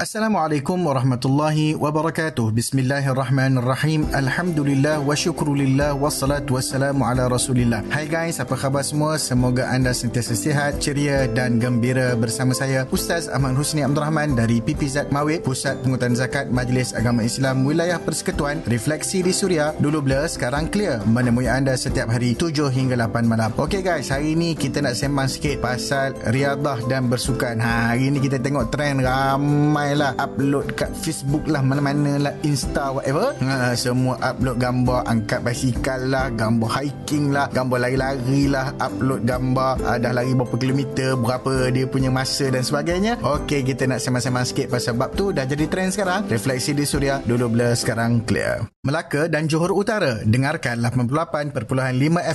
Assalamualaikum warahmatullahi wabarakatuh. Bismillahirrahmanirrahim. Alhamdulillah wa syukrulillah wassalatu wassalamu ala Rasulillah. Hai guys, apa khabar semua? Semoga anda sentiasa sihat, ceria dan gembira bersama saya Ustaz Ahmad Husni Abdul Rahman dari PPZ Mawid, Pusat Pengutan Zakat Majlis Agama Islam Wilayah Persekutuan. Refleksi di Suria dulu blur, sekarang clear. Menemui anda setiap hari 7 hingga 8 malam. Okey guys, hari ini kita nak sembang sikit pasal riadah dan bersukan. Ha, hari ini kita tengok trend ramai ramai lah upload kat Facebook lah mana-mana lah Insta whatever. Ha, semua upload gambar angkat basikal lah gambar hiking lah gambar lari-lari lah upload gambar. Uh, dah lari berapa kilometer berapa dia punya masa dan sebagainya. Ok kita nak sembang-sembang sikit pasal bab tu. Dah jadi trend sekarang. Refleksi di Suria dulu blur sekarang clear. Melaka dan Johor Utara dengarkan 88.5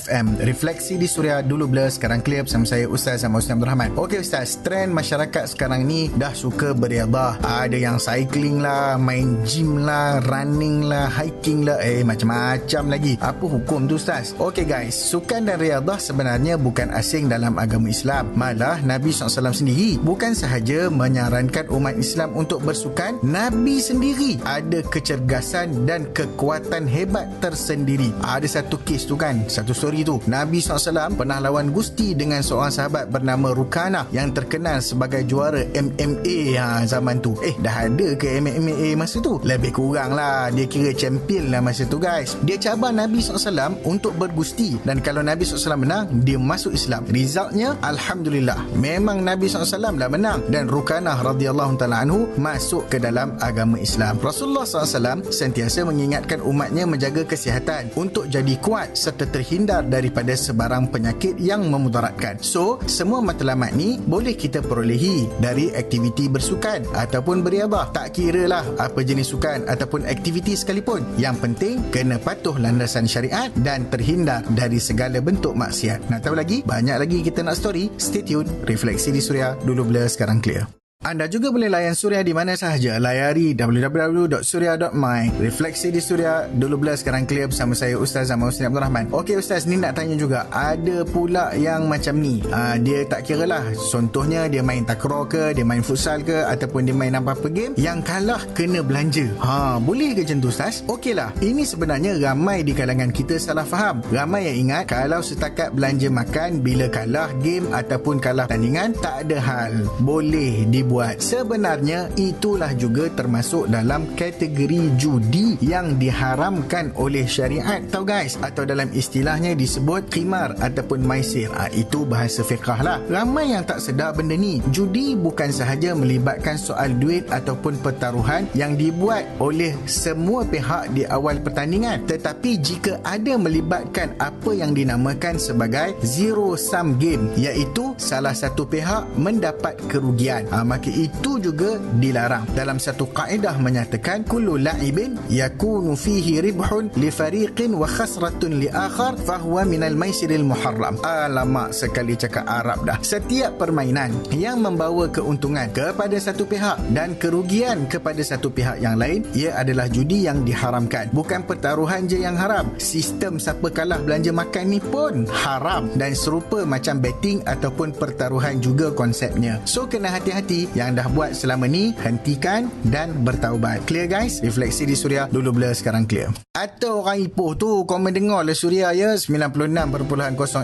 FM refleksi di Suria dulu blur sekarang clear bersama saya Ustaz Ahmad Husni Abdul Rahman. Ok Ustaz trend masyarakat sekarang ni dah suka beriadah ada yang cycling lah main gym lah running lah hiking lah. Eh macam-macam lagi. Apa hukum tu Ustaz? Ok guys. Sukan dan riadah sebenarnya bukan asing dalam agama Islam. Malah Nabi SAW sendiri bukan sahaja menyarankan umat Islam untuk bersukan. Nabi sendiri ada kecergasan dan kekuatan hebat tersendiri. Ada satu kes tu kan satu story tu. Nabi SAW pernah lawan gusti dengan seorang sahabat bernama Rukana yang terkenal sebagai juara MMA ha, zaman tu Eh dah ada ke MMA masa tu? Lebih kurang lah. Dia kira champion lah masa tu guys. Dia cabar Nabi SAW Untuk bergusti. Dan kalau Nabi SAW menang Dia masuk Islam. Resultnya Alhamdulillah. Memang Nabi SAW dah menang. Dan Rukanah radhiyallahu ta'ala anhu Masuk ke dalam agama Islam. Rasulullah SAW Sentiasa mengingatkan umatnya Menjaga kesihatan Untuk jadi kuat Serta terhindar daripada sebarang penyakit Yang memudaratkan. So Semua matlamat ni Boleh kita perolehi Dari aktiviti bersukan Atau ataupun beriadah. Tak kira lah apa jenis sukan ataupun aktiviti sekalipun. Yang penting kena patuh landasan syariat dan terhindar dari segala bentuk maksiat. Nak tahu lagi? Banyak lagi kita nak story. Stay tune. Refleksi di Suria. Dulu blur sekarang clear. Anda juga boleh layan Suria di mana sahaja. Layari www.suria.my. Refleksi di Suria. Dulu bila sekarang clear bersama saya Ustaz Zaman Husni Abdul Rahman. Okey Ustaz, ni nak tanya juga. Ada pula yang macam ni. Uh, dia tak kira lah. Contohnya dia main takraw ke, dia main futsal ke, ataupun dia main apa-apa game. Yang kalah kena belanja. Ha, boleh ke macam tu Ustaz? Okey lah. Ini sebenarnya ramai di kalangan kita salah faham. Ramai yang ingat kalau setakat belanja makan bila kalah game ataupun kalah tandingan, tak ada hal. Boleh dibuat buat. Sebenarnya itulah juga termasuk dalam kategori judi yang diharamkan oleh syariat tau guys. Atau dalam istilahnya disebut khimar ataupun maisir. Ha, itu bahasa fiqah lah. Ramai yang tak sedar benda ni. Judi bukan sahaja melibatkan soal duit ataupun pertaruhan yang dibuat oleh semua pihak di awal pertandingan. Tetapi jika ada melibatkan apa yang dinamakan sebagai zero sum game iaitu salah satu pihak mendapat kerugian. Ha, maka itu juga dilarang. Dalam satu kaedah menyatakan kullu la'ibin yakunu fihi ribhun li fariqin wa khasratun li akhar fahuwa minal maisiril muharram. Alamak sekali cakap Arab dah. Setiap permainan yang membawa keuntungan kepada satu pihak dan kerugian kepada satu pihak yang lain ia adalah judi yang diharamkan. Bukan pertaruhan je yang haram. Sistem siapa kalah belanja makan ni pun haram. Dan serupa macam betting ataupun pertaruhan juga konsepnya. So kena hati-hati yang dah buat selama ni hentikan dan bertaubat. Clear guys? Refleksi di Suria dulu blur sekarang clear. Atau orang Ipoh tu kau mendengar le Suria ya? 96.0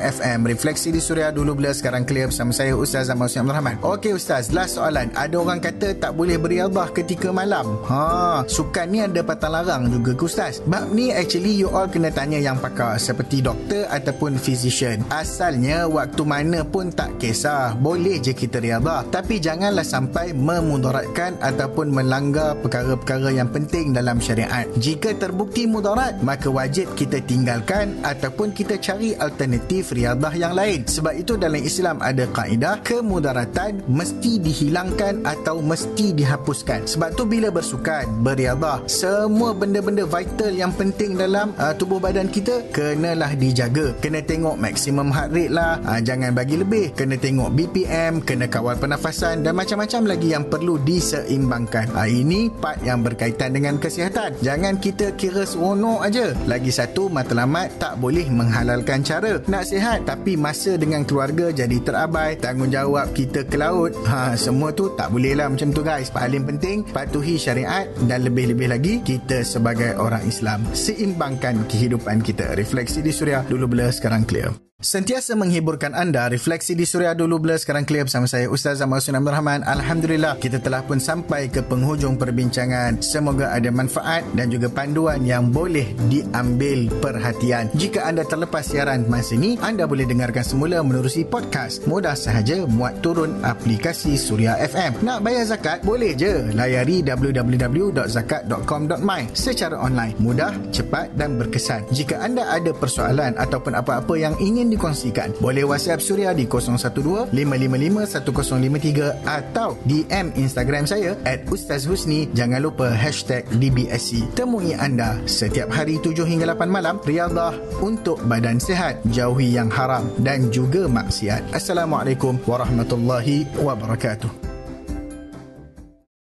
FM refleksi di Suria dulu blur sekarang clear bersama saya Ustaz Ahmad Husni Abdul Rahman. Ok Ustaz last soalan. Ada orang kata tak boleh beriadah ketika malam. Ha sukan ni ada patang larang juga ke Ustaz? Bab ni actually you all kena tanya yang pakar seperti doktor ataupun physician. Asalnya waktu mana pun tak kisah. Boleh je kita riadah tapi janganlah sampai memudaratkan ataupun melanggar perkara-perkara yang penting dalam syariat. Jika terbukti mudarat, maka wajib kita tinggalkan ataupun kita cari alternatif riadah yang lain. Sebab itu dalam Islam ada kaedah kemudaratan mesti dihilangkan atau mesti dihapuskan. Sebab tu bila bersukan, beriadah, semua benda-benda vital yang penting dalam uh, tubuh badan kita kenalah dijaga. Kena tengok maksimum heart rate lah, uh, jangan bagi lebih. Kena tengok BPM, kena kawal pernafasan dan macam macam-macam lagi yang perlu diseimbangkan. Ha, ini part yang berkaitan dengan kesihatan. Jangan kita kira seronok aja. Lagi satu, matlamat tak boleh menghalalkan cara. Nak sihat tapi masa dengan keluarga jadi terabai. Tanggungjawab kita ke laut. Ha, semua tu tak boleh lah macam tu guys. Paling penting, patuhi syariat dan lebih-lebih lagi kita sebagai orang Islam. Seimbangkan kehidupan kita. Refleksi di Suria dulu blur sekarang clear. Sentiasa menghiburkan anda Refleksi di Suria dulu Bila sekarang clear bersama saya Ustaz Zaman Abdul Rahman. Alhamdulillah Kita telah pun sampai ke penghujung perbincangan. Semoga ada manfaat Dan juga panduan yang boleh diambil perhatian. Jika anda terlepas siaran masa ini Anda boleh dengarkan semula menerusi podcast. Mudah sahaja muat turun aplikasi Suria FM Nak bayar zakat? Boleh je. Layari www.zakat.com.my Secara online. Mudah, cepat dan berkesan. Jika anda ada persoalan Ataupun apa-apa yang ingin dikongsikan. Boleh WhatsApp Suria di 012-555-1053 atau DM Instagram saya at Ustaz Husni. Jangan lupa hashtag DBSC. Temui anda setiap hari 7 hingga 8 malam. Riadah untuk badan sehat. Jauhi yang haram dan juga maksiat. Assalamualaikum warahmatullahi wabarakatuh.